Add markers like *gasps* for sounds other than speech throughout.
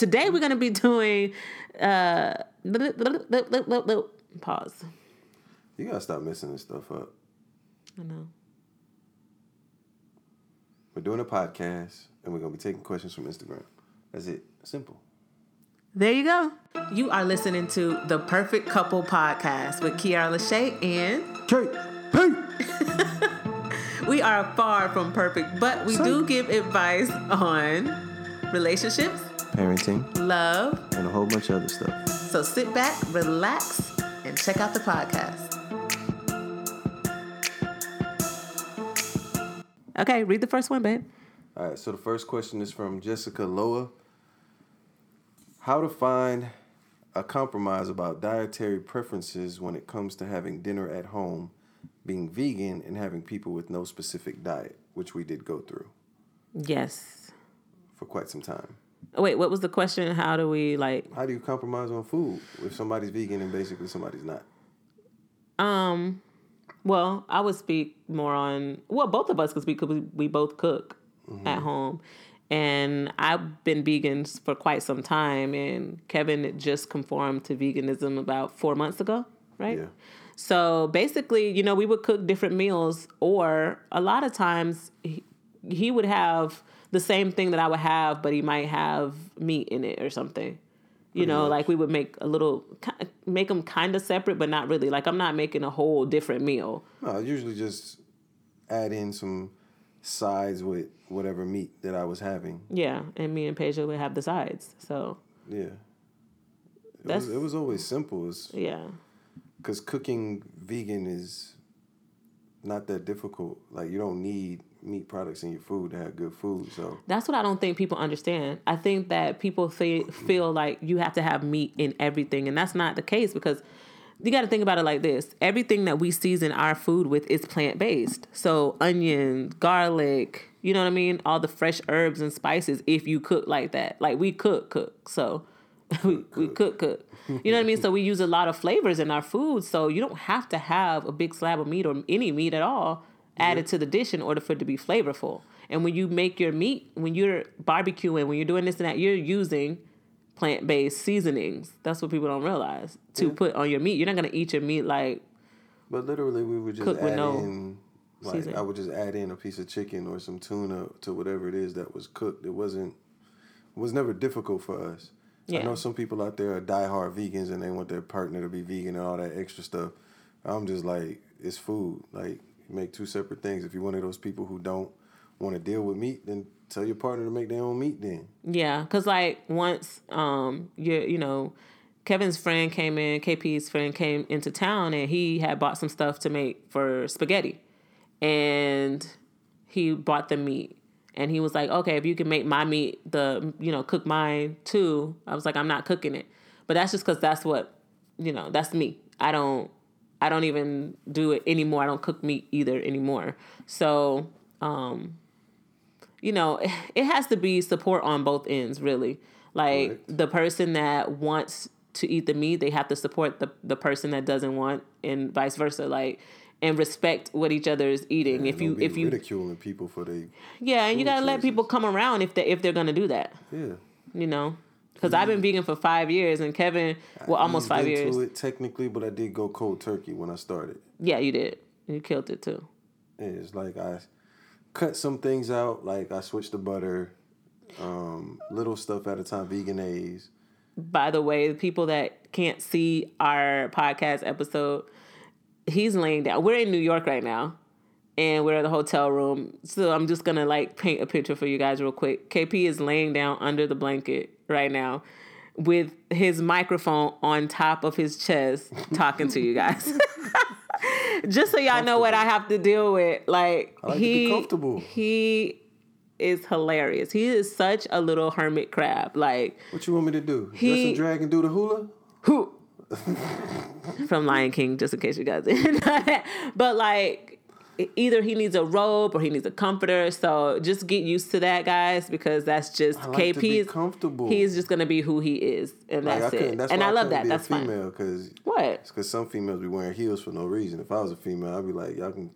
Today we're gonna be doing uh pause. You gotta stop messing this stuff up. I know. We're doing a podcast and we're gonna be taking questions from Instagram. That's it. Simple. There you go. You are listening to the Perfect Couple Podcast with Keaira LaShae and Kate. Pete. *laughs* we are far from perfect, but we do give advice on relationships, Parenting love. and a whole bunch of other stuff. So sit back, relax, and check out the podcast. Okay, read the first one, babe. All right, so the first question is from Jessica Loa. How to find a compromise about dietary preferences when it comes to having dinner at home, being vegan, and having people with no specific diet, which we did go through Yes. for quite some time. Wait, what was the question? How do we like How do you compromise on food if somebody's vegan and basically somebody's not? Um, well, I would speak more on well, both of us because we, we both cook at home, and I've been vegan for quite some time, and Kevin just conformed to veganism about four months ago, right? Yeah. So basically, you know, we would cook different meals, or a lot of times he, he would have the same thing that I would have, but he might have meat in it or something. You know, much. like we would make a little, make them kind of separate, but not really. Like I'm not making a whole different meal. No, I usually just add in some sides with whatever meat that I was having. Yeah, and me and Peja would have the sides. So Yeah. It That's- was, it was always simple. Yeah, because cooking vegan is not that difficult. Like you don't need meat products in your food to have good food. So that's what I don't think people understand. I think that people fe- feel like you have to have meat in everything, and that's not the case because you got to think about it like this: everything that we season our food with is plant based. So onions, garlic, you know what I mean, all the fresh herbs and spices. If you cook like that, like we cook, cook. So *laughs* we, we cook, cook. You know what I mean? So we use a lot of flavors in our food. So you don't have to have a big slab of meat or any meat at all added to the dish in order for it to be flavorful. And when you make your meat, when you're barbecuing, when you're doing this and that, you're using plant based seasonings. That's what people don't realize to put on your meat. You're not gonna eat your meat like But literally, we would just Cook with no in, like. I would just add in a piece of chicken or some tuna to whatever it is that was cooked. It wasn't, it was never difficult for us. Yeah. I know some people out there are diehard vegans and they want their partner to be vegan and all that extra stuff. I'm just like, it's food. Like, make two separate things. If you're one of those people who don't want to deal with meat, then tell your partner to make their own meat. Then Yeah, cause like once um you you know Kevin's friend came in, KP's friend came into town and he had bought some stuff to make for spaghetti. And he bought the meat. And he was like, "Okay, if you can make my meat the you know, cook mine too." I was like, "I'm not cooking it." But that's just cuz that's what, you know, that's me. I don't I don't even do it anymore. I don't cook meat either anymore. So, um you know, *laughs* it has to be support on both ends, really. Like Correct. the person that wants to eat the meat, they have to support the the person that doesn't want, and vice versa. Like and respect what each other is eating. if you if you ridiculing people for they, yeah, and you gotta let people come around if they if they're gonna do that. yeah. You know, because I've been vegan for five years, and Kevin, well, almost eased five years. It technically, but I did go cold turkey when I started. Yeah, you did. You killed it too. Yeah, It's like I cut some things out, like I switched to butter, um, little stuff at a time, Vegenaise. by the way, the people that can't see our podcast episode, he's laying down. We're in New York right now, and we're at the hotel room. So I'm just gonna like paint a picture for you guys real quick. KP is laying down under the blanket right now with his microphone on top of his chest talking to you guys. *laughs* just so y'all know what I have to deal with. Like, like he comfortable. he is hilarious. He is such a little hermit crab. Like What you want me to do? Dress He- and drag and do the hula? who *laughs* from Lion King, just in case you guys didn't know that. But like, either he needs a robe or he needs a comforter. So just get used to that, guys, because that's just I like KP. is comfortable. He's just gonna be who he is, and Like, that's I it. that's and why I love that. That's fine. female because What? because some females be wearing heels for no reason. If I was a female, I'd be like, y'all can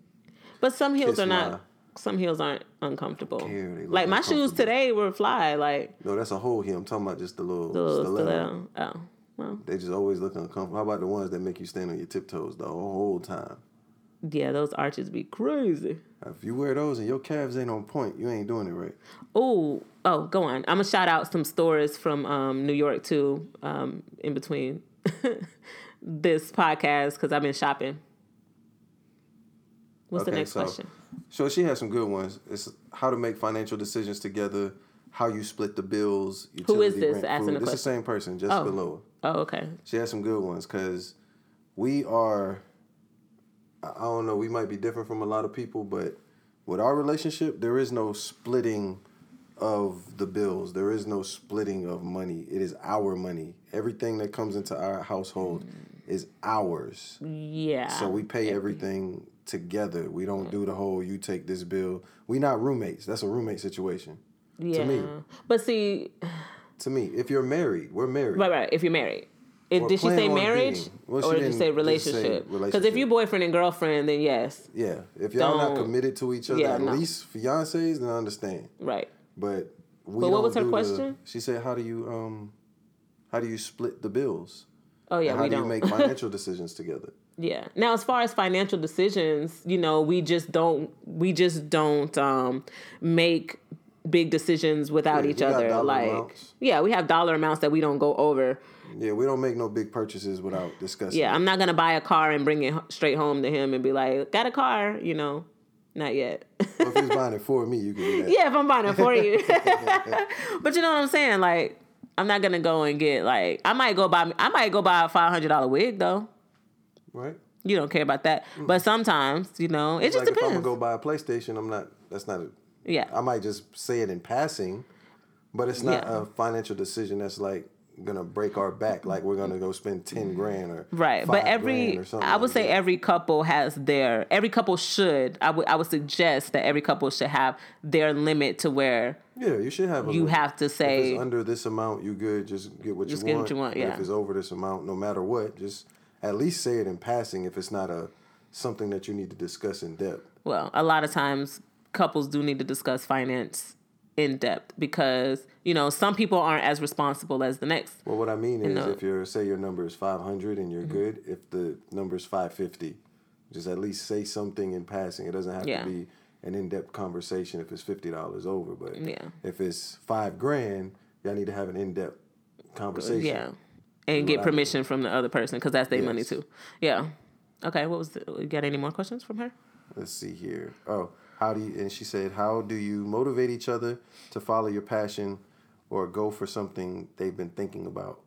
But some heels are my not. some heels aren't uncomfortable. care. Like my shoes today were fly. Like No, that's a whole heel. I'm talking about just the little, the little stiletto. stiletto. Oh, well, They just always look uncomfortable. How about the ones that make you stand on your tiptoes the whole time? Yeah, those arches be crazy. If you wear those and your calves ain't on point, you ain't doing it right. Oh, oh, go on. I'm gonna shout out some stores from um, New York too. Um, in between *laughs* this podcast because I've been shopping. What's the next so- question? So she has some good ones. It's how to make financial decisions together, how you split the bills. Who is this rent, asking food. the This is the same person, just Oh. Loa. Oh, okay. She has some good ones because we are. I don't know. We might be different from a lot of people, but with our relationship, there is no splitting of the bills. There is no splitting of money. It is our money. Everything that comes into our household is ours. Yeah. So we pay everything together. We don't do the whole you take this bill. We not roommates. That's a roommate situation. yeah. me. But see, To me, if you're married, we're married. right, right. If you're married. Did she say marriage. Well, or did didn't say relationship? Because if you boyfriend and girlfriend, then yes, Yeah. If y'all not Don't- committed to each other, Yeah, at no. least fiancés, then I understand. right. But we But what was her do the- question? she said, "How do you um, how do you split the bills? Oh yeah, And how we do don't. you make *laughs* financial decisions together?" Yeah. Now, as far as financial decisions, you know, we just don't we just don't um, make big decisions without Yeah, each other. Like, amounts. yeah, we have dollar amounts that we don't go over. Yeah, we don't make no big purchases without discussing. Yeah. I'm not gonna buy a car and bring it straight home to him and be like, "Got a car?" You know, not yet. Well, if he's *laughs* buying it for me, you can do that. yeah, if I'm buying it for you. *laughs* *laughs* but you know what I'm saying? Like, I'm not gonna go and get like I might go buy I might go buy a five hundred dollar wig though. Right. You don't care about that. Mm. But sometimes, you know, it It's just like if I'm gonna go buy a PlayStation, I'm not. That's not a. yeah. I might just say it in passing, but it's not Yeah. a financial decision that's like gonna break our back. Like we're gonna go spend ten grand or Right, but every I would like say that. every couple has their every couple should I would I would suggest that every couple should have their limit to where Yeah, you should have. A you limit. have to If say it's under this amount, you good. Just get what Just you get want. what you want, yeah. If it's over this amount, no matter what, just at least say it in passing. If it's not a something that you need to discuss in depth. well, a lot of times couples do need to discuss finance in depth because, you know, some people aren't as responsible as the next. Well, what I mean is, know- if you're say your number is five hundred and you're Mm-hmm. good, if the number is five fifty, just at least say something in passing. It doesn't have Yeah. to be an in depth conversation if it's fifty dollars over, but Yeah. if it's five grand, y'all need to have an in depth conversation. Yeah. And get what I mean. permission from the other person because that's their money too. Yeah. Okay, what was the, you got any more questions from her? Let's see here. Oh, how do you? And she said, how do you motivate each other to follow your passion, or go for something they've been thinking about?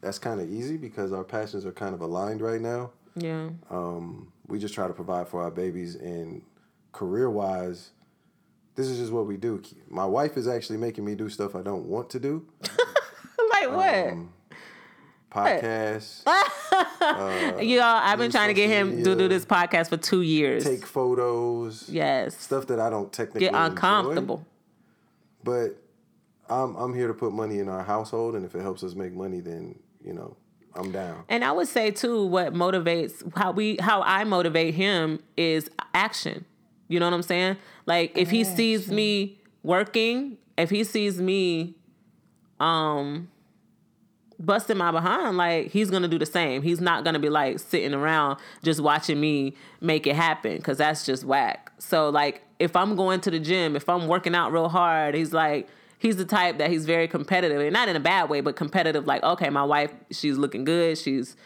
That's kind of easy because our passions are kind of aligned right now. Yeah. Um, we just try to provide for our babies, and career wise, this is just what we do. My wife is actually making me do stuff I don't want to do. *laughs* like what? Um, Podcasts, *laughs* you all, I've been trying to get social him to do this podcast for two years. take photos, yes. stuff that I don't technically Get enjoy. uncomfortable. But I'm I'm here to put money in our household, and if it helps us make money, then you know I'm down. And I would say too, what motivates how we how I motivate him is action. You know what I'm saying? Like if he sees me working, if he sees me um busting my behind, like he's gonna do the same. He's not gonna be like sitting around just watching me make it happen because that's just whack. So like if I'm going to the gym, if I'm working out real hard, he's like he's the type that he's very competitive and not in a bad way, but competitive. Like okay, my wife, she's looking good, she's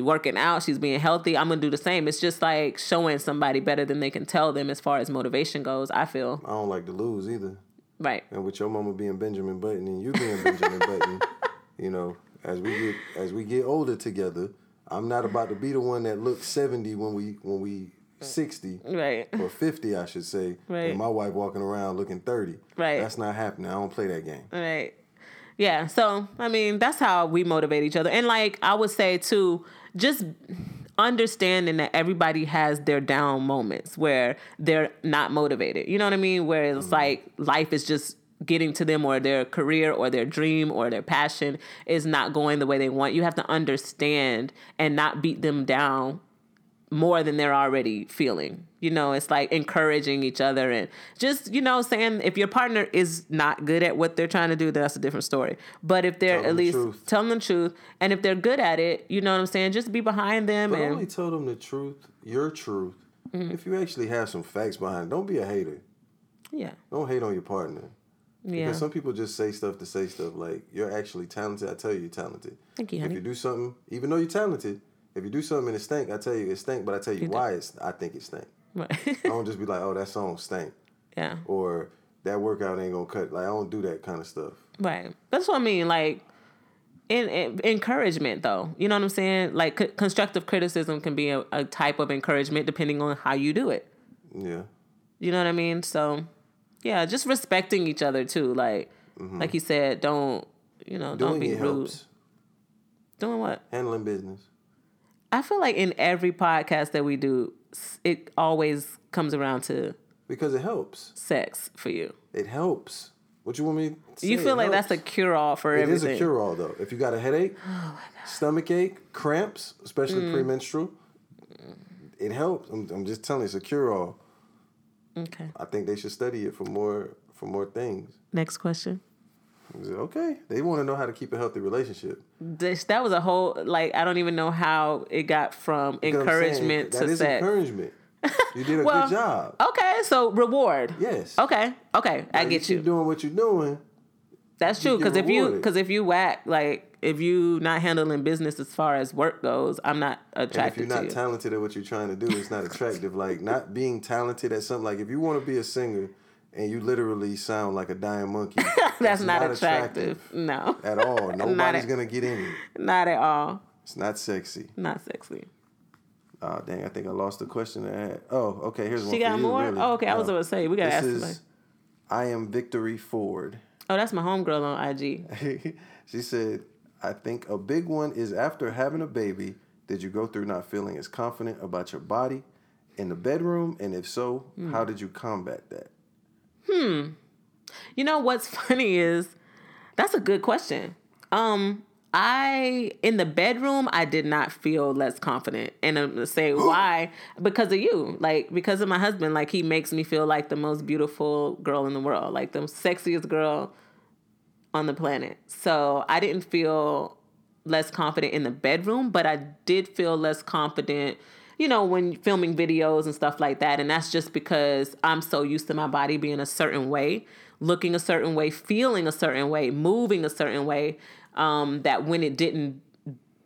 working out, she's being healthy. I'm gonna do the same. It's just like showing somebody better than they can tell them as far as motivation goes. I feel I don't like to lose either. right. And with your mama being Benjamin Button and you being Benjamin Button, *laughs* you know, as we get as we get older together, I'm not about to be the one that looks 70 when we when we 60 Right. or 50, I should say, Right. and my wife walking around looking 30. Right. That's not happening. I don't play that game. Right. Yeah. So, I mean, that's how we motivate each other. And like I would say too, just understanding that everybody has their down moments where they're not motivated. You know what I mean? Where it's mm-hmm. like life is just getting to them or their career or their dream or their passion is not going the way they want. You have to understand and not beat them down more than they're already feeling. You know, it's like encouraging each other and just, you know, saying if your partner is not good at what they're trying to do, that's a different story. But if they're at least truth. tell them the truth, and if they're good at it, you know what I'm saying, just be behind them But and only tell them the truth, your truth. Mm-hmm. If you actually have some facts behind, it. don't be a hater. yeah, Don't hate on your partner. Yeah. Because some people just say stuff to say stuff. Like you're actually talented. I tell you, you're talented. Thank you, If you do something, even though you're talented, if you do something and it stink, I tell you it stink. But I tell you why it's. I think it stink. Right. I don't *laughs* just be like, oh, that song stink, yeah. or that workout ain't gonna cut. Like I don't do that kind of stuff. Right. That's what I mean. Like, in, in- encouragement, though. You know what I'm saying? Like, c- constructive criticism can be a, a type of encouragement depending on how you do it. Yeah. You know what I mean? So, yeah, just respecting each other too. Like, like you said, don't you know? don't Mm-hmm. Be it rude. helps. Doing what? Handling business. I feel like in every podcast that we do, it always comes around to Because it helps. sex for you. It helps. What you want me to You feel It like that's a cure all for It is everything. Oh a cure all though. If you got a headache, stomach ache, cramps, especially Mm. premenstrual, it helps. I'm, I'm just telling you, it's a cure all. Okay. I think they should study it for more for more things. Next question. Okay, they want to know how to keep a healthy relationship. this that was a whole like I don't even know how it got from You know saying? encouragement That to is sex. encouragement. *laughs* You did a Well, good job. Okay, so reward. Yes. Okay, okay, I Now, get keep you. doing what you're doing. That's true. Because if you because if you whack like if you not handling business as far as work goes, I'm not And if attracted you're not to you. talented at what you're trying to do, it's not attractive. like not being talented at something. Like if you want to be a singer and you literally sound like a dying monkey, *laughs* That's it's not, attractive. No, at *laughs* all. Nobody's at- gonna get in it. not at all. It's not sexy. Not sexy. Oh dang! I think I lost the question I had. Oh, okay. Here's one She got more. really. Oh, okay. I was oh. No. gonna say we gotta This ask is somebody. I am Victory Ford. Oh, that's my homegirl on IG. *laughs* she said, I think a big one is after having a baby, did you go through not feeling as confident about your body in the bedroom? And if so, Hmm. how did you combat that? Hmm. You know what's *laughs* funny is that's a good question. Um, I in the bedroom I did not feel less confident, and I'm gonna say *gasps* why because of you, like because of my husband. Like he makes me feel like the most beautiful girl in the world, like the sexiest girl on the planet. So I didn't feel less confident in the bedroom, but I did feel less confident, you know, when filming videos and stuff like that. And that's just because I'm so used to my body being a certain way, looking a certain way, feeling a certain way, moving a certain way, um, that when it didn't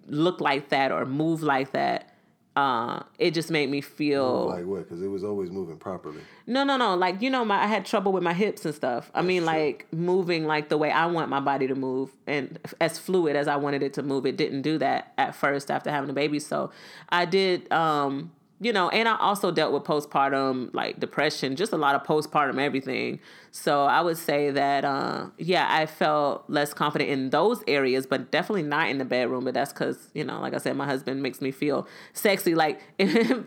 look like that or move like that, uh, it just made me feel Like what? Because it was always moving properly. no, no, no. Like you know, my I had trouble with my hips and stuff. I mean, true. like moving like the way I want my body to move, and as fluid as I wanted it to move. It didn't do that at first after having a baby. So I did, um, you know, and I also dealt with postpartum like depression, just a lot of postpartum everything. So I would say that, uh, yeah, I felt less confident in those areas, but definitely not in the bedroom. But that's because you know, like I said, my husband makes me feel sexy. Like *laughs* if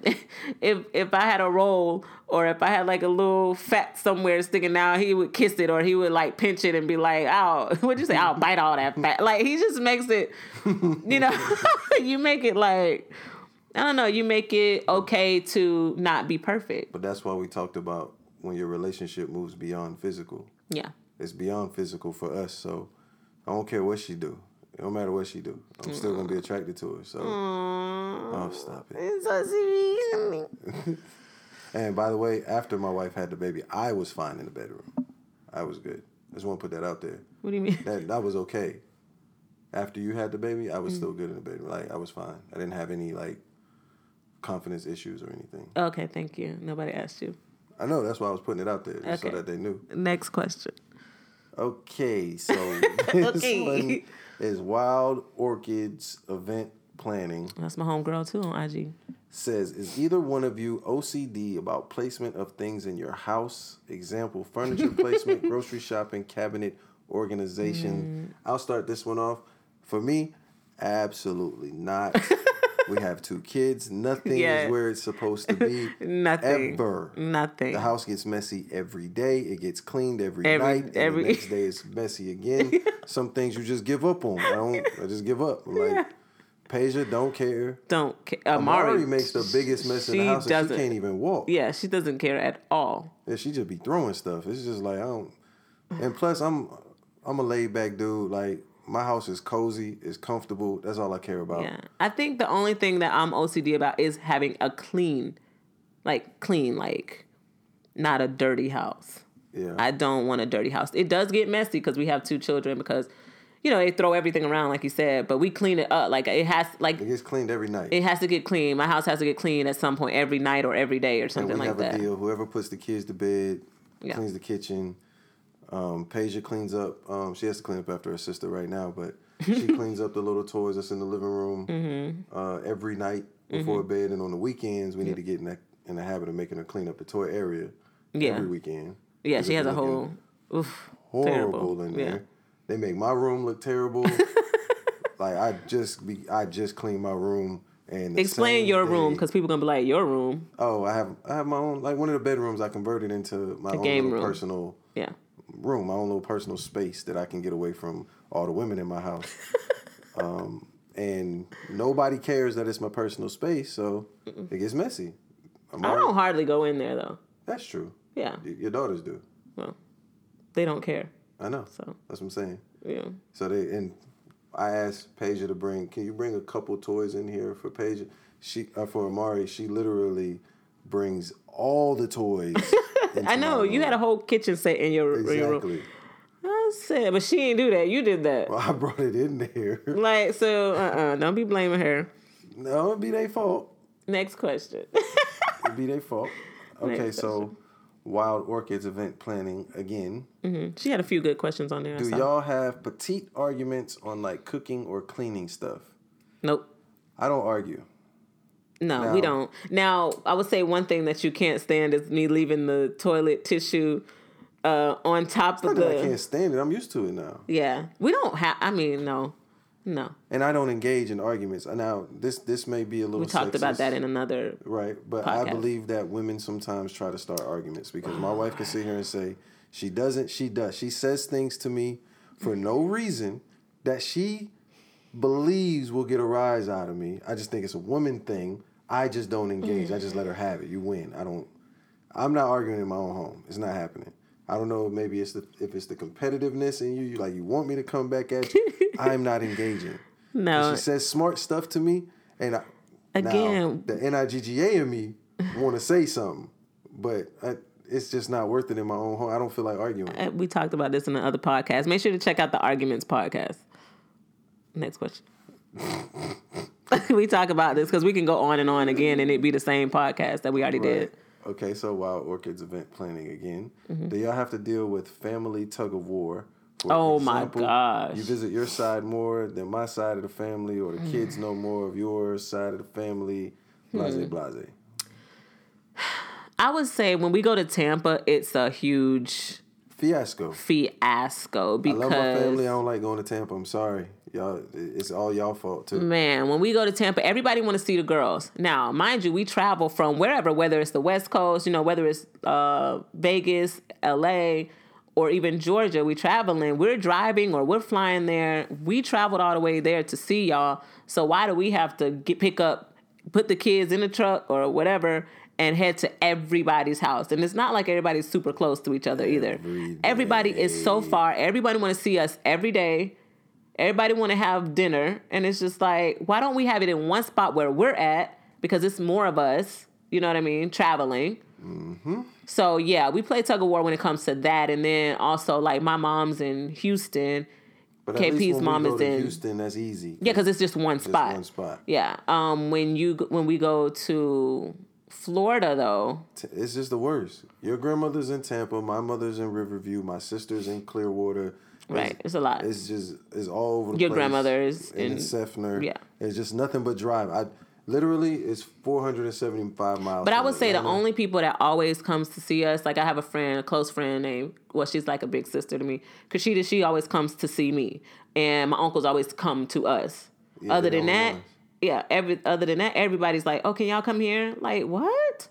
if if I had a roll or if I had like a little fat somewhere sticking out, he would kiss it or he would like pinch it and be like, "Oh, *laughs* What'd you say? I'll bite all that fat. Like he just makes it, you know, *laughs* you make it like. I don't know. You make it okay to not be perfect. But that's why we talked about when your relationship moves beyond physical. Yeah. It's beyond physical for us. So I don't care what she do. It don't matter what she do. I'm still gonna be mm. attracted to her. So oh, stop it. It's so. *laughs* And by the way, after my wife had the baby, I was fine in the bedroom. I was good. I just want to put that out there. What do you mean? That that was okay. After you had the baby, I was mm. still good in the bedroom. Like I was fine. I didn't have any like confidence issues or anything. Okay, thank you. Nobody asked you. I know that's why I was putting it out there Okay. so that they knew. Next question. Okay, so *laughs* this Okay. one is Wild Orchids Event Planning. That's my homegirl too on IG. Says, is either one of you OCD about placement of things in your house? Example, furniture *laughs* placement, grocery shopping, cabinet organization. Mm. I'll start this one off. For me, absolutely not. *laughs* we have two kids. Nothing Yeah. is where it's supposed to be. *laughs* Nothing. Ever. Nothing. The house gets messy every day. It gets cleaned every, Every- night. And every- the next day it's *laughs* messy again. *laughs* Some things you just give up on. I don't. I just give up. Like, Peja don't care. Don't care. Uh, Amari, Amari makes the biggest mess in the house, and she can't even walk. Yeah, she doesn't care at all. Yeah, she just be throwing stuff. It's just like I don't. And plus, I'm I'm a laid back dude. Like my house is cozy, it's comfortable. That's all I care about. Yeah, I think the only thing that I'm OCD about is having a clean, like clean, like not a dirty house. Yeah. I don't want a dirty house. It does get messy because we have two children because, you know, they throw everything around like you said, but we clean it up. Like it has, like it gets cleaned every night. it has to get clean. My house has to get clean at some point every night or every day or something and we like have that. a deal. Whoever puts the kids to bed Yeah. cleans the kitchen. Um, Peja cleans up. Um, she has to clean up after her sister right now, but *laughs* she cleans up the little toys that's in the living room Mm-hmm. uh, every night before bed. And on the weekends, we need to get in, that, in the habit of making her clean up the toy area Yeah. every weekend. Yeah, she has a whole oof, horrible terrible. in Yeah. there. They make my room look terrible. *laughs* like I just be, I just clean my room. And Explain your room because people gonna be like your room. Oh, I have I have my own like one of the bedrooms I converted into my own game room. personal Yeah, room, my own little personal space that I can get away from all the women in my house. *laughs* um, and nobody cares that it's my personal space, so it gets messy. I'm I don't hardly go in there though. That's true. Yeah, Y- Your daughters do. well, they don't care. I know. So That's what I'm saying. yeah, So they and I asked Paige to bring. Can you bring a couple toys in here for Paige? She uh, for Amari. She literally brings all the toys. *laughs* I know you had a whole kitchen set in your, in your room. exactly. I said, but she didn't do that. You did that. Well, I brought it in there. *laughs* Like so, uh, uh don't be blaming her. no, it'd be their fault. Next question. *laughs* It'd be their fault. Okay, Next so Wild Orchids event planning again. she had a few good questions on there. Do y'all have petite arguments on like cooking or cleaning stuff? Nope. I don't argue. No, No. we don't. Now, I would say one thing that you can't stand is me leaving the toilet tissue uh, on top Not of that I can't stand it. I'm used to it now. Yeah, we don't have. I mean, no, no. and I don't engage in arguments. Now, this this may be a little. We talked about that in another. right, but I believe that women sometimes try to start arguments because my wife can sit here and say she doesn't. She does. She says things to me for no reason that she believes will get a rise out of me. I just think it's a woman thing. I just don't engage. I just let her have it. You win. I don't. I'm not arguing in my own home. It's not happening. I don't know. Maybe it's the if it's the competitiveness in you. You like you want me to come back at you. *laughs* I'm not engaging. No, She says smart stuff to me, and I, Again- now, the Nigga in me want to say something, but I, it's just not worth it in my own home. I don't feel like arguing. Uh, we talked about this in the other podcast. Make sure to check out the arguments podcast. Next question. *laughs* *laughs* we talk about this because we can go on and on again, and it'd be the same podcast that we already did. Okay, so Wild Orchids event planning again. Mm-hmm. Do y'all have to deal with family tug of war? For Oh my gosh. You visit your side more than my side of the family, or the kids know more of your side of the family. Blase, Hmm. blase. *sighs* I would say when we go to Tampa, it's a huge Fiasco. fiasco because I love my family. I don't like going to Tampa. I'm sorry, y'all. It's all y'all fault too. Man, when we go to Tampa, everybody want to see the girls. Now, mind you, we travel from wherever, whether it's the West Coast, you know, whether it's uh, Vegas, LA, or even Georgia. We traveling. We're driving or we're flying there. We traveled all the way there to see y'all. So why do we have to get pick up, put the kids in the truck or whatever? And head to everybody's house, and it's not like everybody's super close to each other either. Every Everybody is so far. Everybody want to see us every day. Everybody want to have dinner, and it's just like, why don't we have it in one spot where we're at? Because it's more of us. You know what I mean? Traveling. So yeah, we play tug of war when it comes to that, and then also like my mom's in Houston. But KP's mom is in- Houston. That's easy. Yeah, because it's just one Just spot. one spot. Yeah. Um. When you when we go to Florida though, It's just the worst. Your grandmother's in Tampa. My mother's in Riverview. My sister's in Clearwater. Right? It's a lot. It's just it's all over the Your place. grandmother is in, Seffner. yeah. It's just nothing but drive. I literally it's 475 miles. But I would say the only people that always comes to see us, like I have a friend, a close friend named, well, she's like a big sister to me. cause she she always comes to see me, and my uncles always come to us. Yeah, other than that, us. yeah, every other than that, everybody's like, "Oh, can y'all come here?" Like what?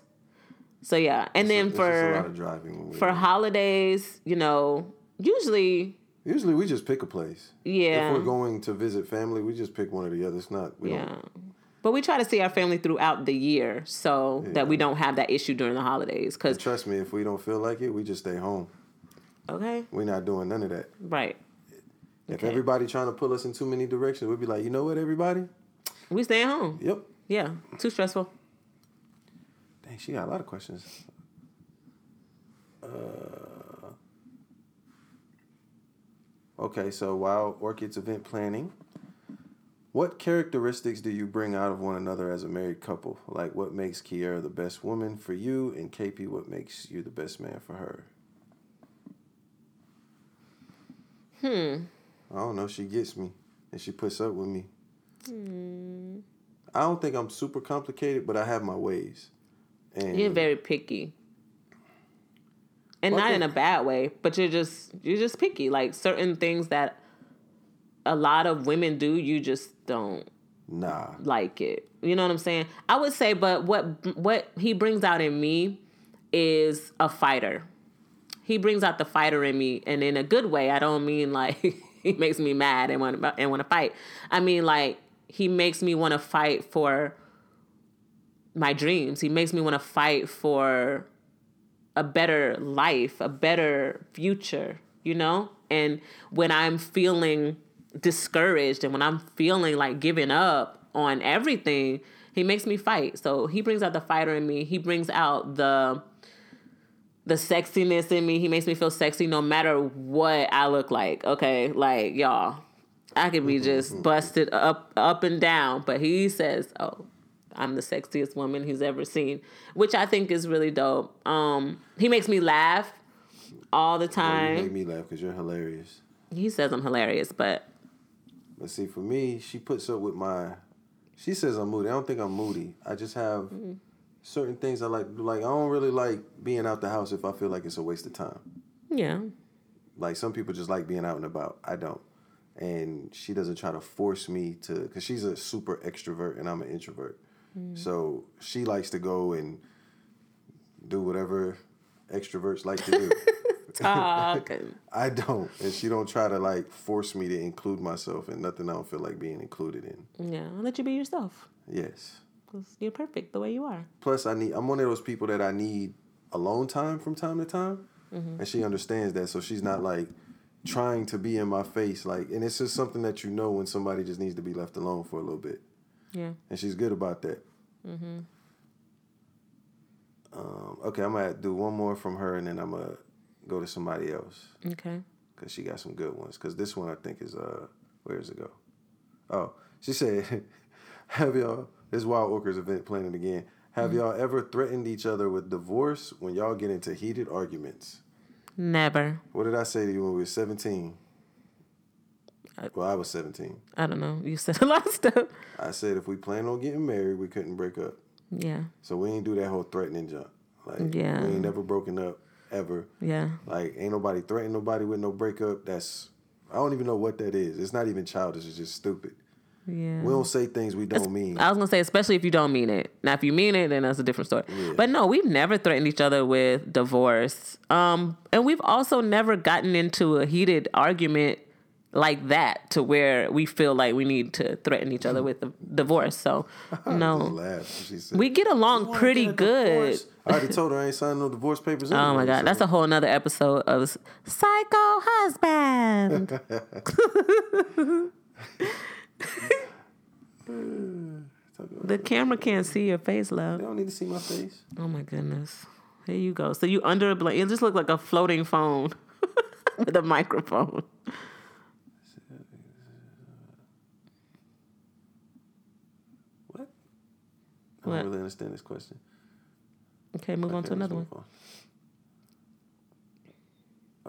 So yeah, and then It's just a for for holidays, you know, usually Usually we just pick a place. Yeah. If we're going to visit family, we just pick one or the other. It's not. We Yeah. Don't, But we try to see our family throughout the year so that we don't have that issue during the holidays. Because, trust me, if we don't feel like it, we just stay home. okay, We're not doing none of that. right. If Okay. everybody trying to pull us in too many directions, we'd be like, you know what, everybody? We stay at home. Yep. Yeah. Too stressful. Dang, she got a lot of questions. Uh, okay, so Wild Orchids event planning, what characteristics do you bring out of one another as a married couple? Like, what makes Keaira the best woman for you, and KP, what makes you the best man for her? Hmm. I don't know. She gets me, and she puts up with me. I don't think I'm super complicated, but I have my ways. And You're very picky. And not in a bad way, but you're just you're just picky. Like certain things that a lot of women do, you just don't nah, like it. You know what I'm saying? I would say, but what what he brings out in me is a fighter. He brings out the fighter in me, and in a good way. I don't mean like *laughs* he makes me mad and want and want to fight. I mean like he makes me want to fight for my dreams. He makes me want to fight for a better life, a better future, you know? And when I'm feeling discouraged and when I'm feeling like giving up on everything, he makes me fight. So he brings out the fighter in me. He brings out the the sexiness in me. He makes me feel sexy no matter what I look like. Okay? Like, y'all, I could be mm-hmm, just mm-hmm. busted up up and down, but he says, "Oh, I'm the sexiest woman he's ever seen," which I think is really dope. Um, he makes me laugh all the you time. make me laugh because you're hilarious. He says I'm hilarious, but But see, for me, she puts up with my. She says I'm moody. I don't think I'm moody. I just have Mm-hmm. certain things I like. Like I don't really like being out the house if I feel like it's a waste of time. yeah, Like some people just like being out and about. I don't. And she doesn't try to force me to, because she's a super extrovert and I'm an introvert. So she likes to go and do whatever extroverts like to do. *laughs* talk. *laughs* I don't, and she don't try to like force me to include myself in nothing I don't feel like being included in. yeah, I'll let you be yourself. Yes. 'Cause you're perfect the way you are. Plus, I need. I'm one of those people that I need alone time from time to time, Mm-hmm. and she understands that. So she's not like trying to be in my face. Like, and it's just something that you know when somebody just needs to be left alone for a little bit, Yeah. and she's good about that. Um, okay, I'm gonna do one more from her, and then I'm gonna go to somebody else. Okay. because she got some good ones. Because this one I think is uh, where does it go? Oh, she said, *laughs* "Have y'all this Wild Orchids event planning again? Have y'all ever threatened each other with divorce when y'all get into heated arguments? Never. What did I say to you when we were 17? I- Well, I was 17. I don't know. You said *laughs* a lot of stuff. I said if we plan on getting married, we couldn't break up. Yeah. So we ain't do that whole threatening jump. Like Yeah. we ain't never broken up ever. Yeah. Like ain't nobody threatening nobody with no breakup. That's I don't even know what that is. It's not even childish. It's just stupid. Yeah. We don't say things we don't mean. I was gonna say, especially if you don't mean it. Now, if you mean it, then that's a different story. Yeah. But no, we've never threatened each other with divorce. Um, and we've also never gotten into a heated argument like that to where we feel like we need to threaten each other hmm. with a divorce. So *laughs* no, said, we get along pretty get good. I already told her I ain't signing no divorce papers. *laughs* Oh my god, that's a whole nother episode of Psycho Husband. *laughs* *sighs* the camera can't see your face, love. They don't need to see my face. Oh my goodness. Here you go. So you under a blanket. It just looked like a floating phone with a microphone. What? I don't really understand this question. Okay, move on to another one. on.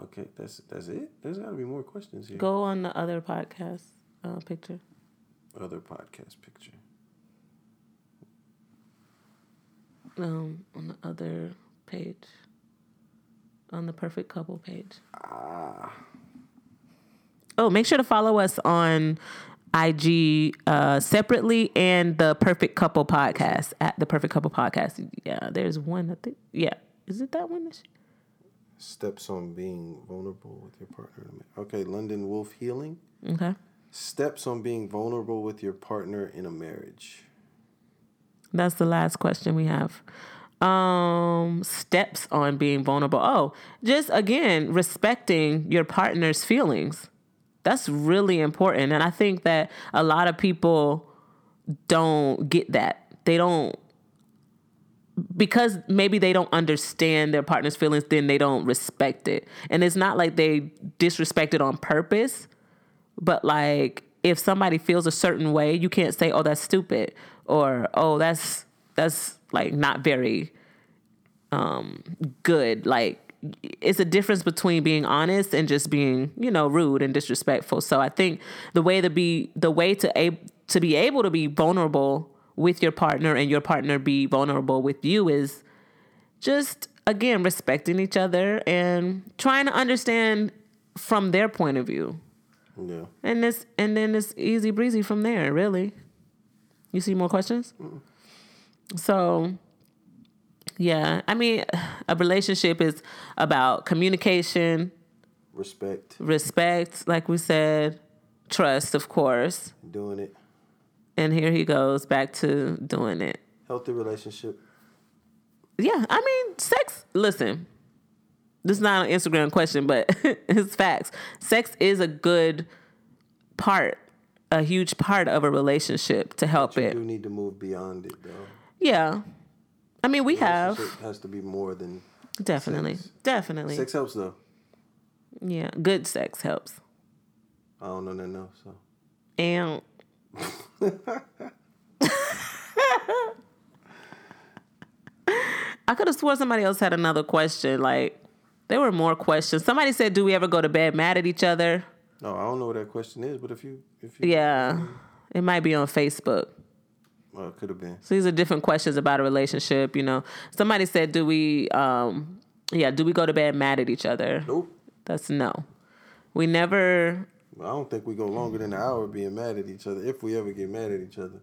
Okay, that's that's it. There's got to be more questions here. Go on the other podcast uh, picture. Other podcast picture. Um, on the other page. On the perfect couple page. Ah, Oh, make sure to follow us on IG uh, separately and the Perfect Couple podcast at the Perfect Couple podcast. Yeah, there's one. I think. Yeah, is it that one? Steps on being vulnerable with your partner. Okay, London Wolf Healing. Okay. Steps on being vulnerable with your partner in a marriage. That's the last question we have. Um, steps on being vulnerable. Oh, just again, respecting your partner's feelings. That's really important. And I think that a lot of people don't get that. They don't because maybe they don't understand their partner's feelings, then they don't respect it. And it's not like they disrespect it on purpose, but like if somebody feels a certain way, you can't say, "Oh, that's stupid," or "Oh, that's that's like not very um good." Like it's a difference between being honest and just being, you know, rude and disrespectful. So I think the way to be the way to a to be able to be vulnerable with your partner and your partner be vulnerable with you is just again respecting each other and trying to understand from their point of view. Yeah. And this and then it's easy breezy from there, really. You see more questions? Mm. So yeah, I mean a relationship is about communication, respect. Respect, like we said, trust, of course. Doing it. And here he goes back to doing it. Healthy relationship. Yeah, I mean, sex. Listen, this is not an Instagram question, but *laughs* it's facts. Sex is a good part, a huge part of a relationship to help but you it. You need to move beyond it, though. Yeah, I mean, we have. Has to be more than. Definitely, sex. definitely. Sex helps, though. Yeah, good sex helps. I don't know nothing else. So. And I could have swore somebody else had another question. Like there were more questions. Somebody said, "Do we ever go to bed mad at each other?" No, I don't know what that question is, but if you, if you, yeah, it might be on Facebook. Well, it could have been. So these are different questions about a relationship. You know, somebody said, "Do we, um, yeah, do we go to bed mad at each other?" Nope. That's no. We never I don't think we go longer than an hour being mad at each other if we ever get mad at each other.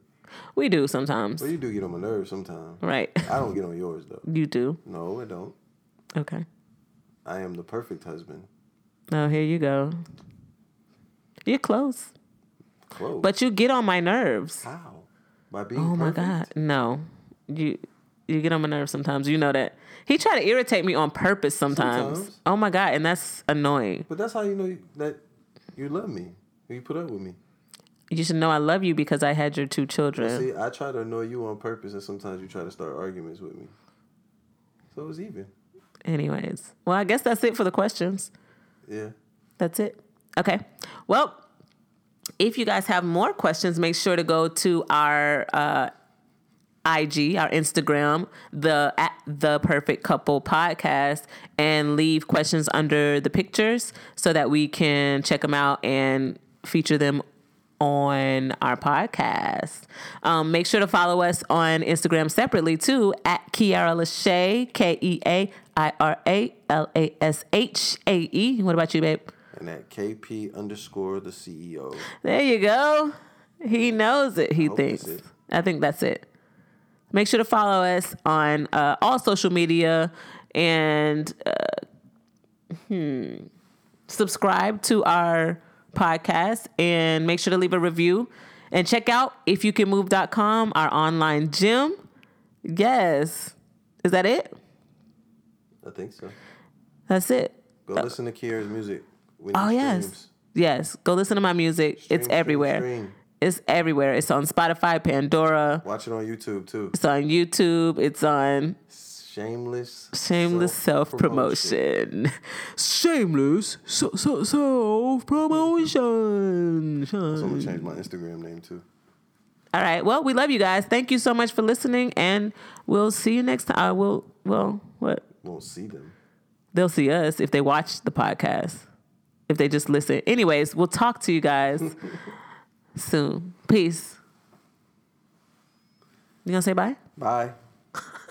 We do sometimes. Well, you do get on my nerves sometimes. Right. I don't get on yours though. You do. No, I don't. Okay. I am the perfect husband. Oh, here you go. You're close. Close. But you get on my nerves. How? By being. Oh my god, no. You you get on my nerves sometimes. You know that. He tried to irritate me on purpose sometimes. sometimes. Oh my god, and that's annoying. But that's how you know that you love me. You put up with me. You should know I love you because I had your two children. Well, see, I try to annoy you on purpose, and sometimes you try to start arguments with me. So it was even. Anyways, well, I guess that's it for the questions. Yeah. That's it. Okay. Well, if you guys have more questions, make sure to go to our uh, IG, our Instagram, the at the Perfect Couple podcast, and leave questions under the pictures so that we can check them out and feature them on our podcast. Um, make sure to follow us on Instagram separately too at Keaira LaShae, K E A I R A L A S H A E. What about you, babe? And at KP underscore the CEO. There you go. He knows it. He thinks. It. I think that's it. Make sure to follow us on uh, all social media and uh, hmm, subscribe to our podcast and make sure to leave a review and check out ifyoucanmove.com, our online gym. Yes. Is that it? I think so. That's it. Go uh, listen to Keaira's music. Oh, yes. Yes. Go listen to my music. Stream, it's everywhere. Stream. It's everywhere. It's on Spotify, Pandora. Watch it on YouTube too. It's on YouTube. It's on Shameless Shameless self promotion. Shameless so, so, self promotion. I'm gonna change my Instagram name too. All right. Well, we love you guys. Thank you so much for listening, and we'll see you next time. I uh, will. Well, what? We'll see them. They'll see us if they watch the podcast. If they just listen. Anyways, we'll talk to you guys. *laughs* soon. Peace. You gonna say bye? Bye. *laughs*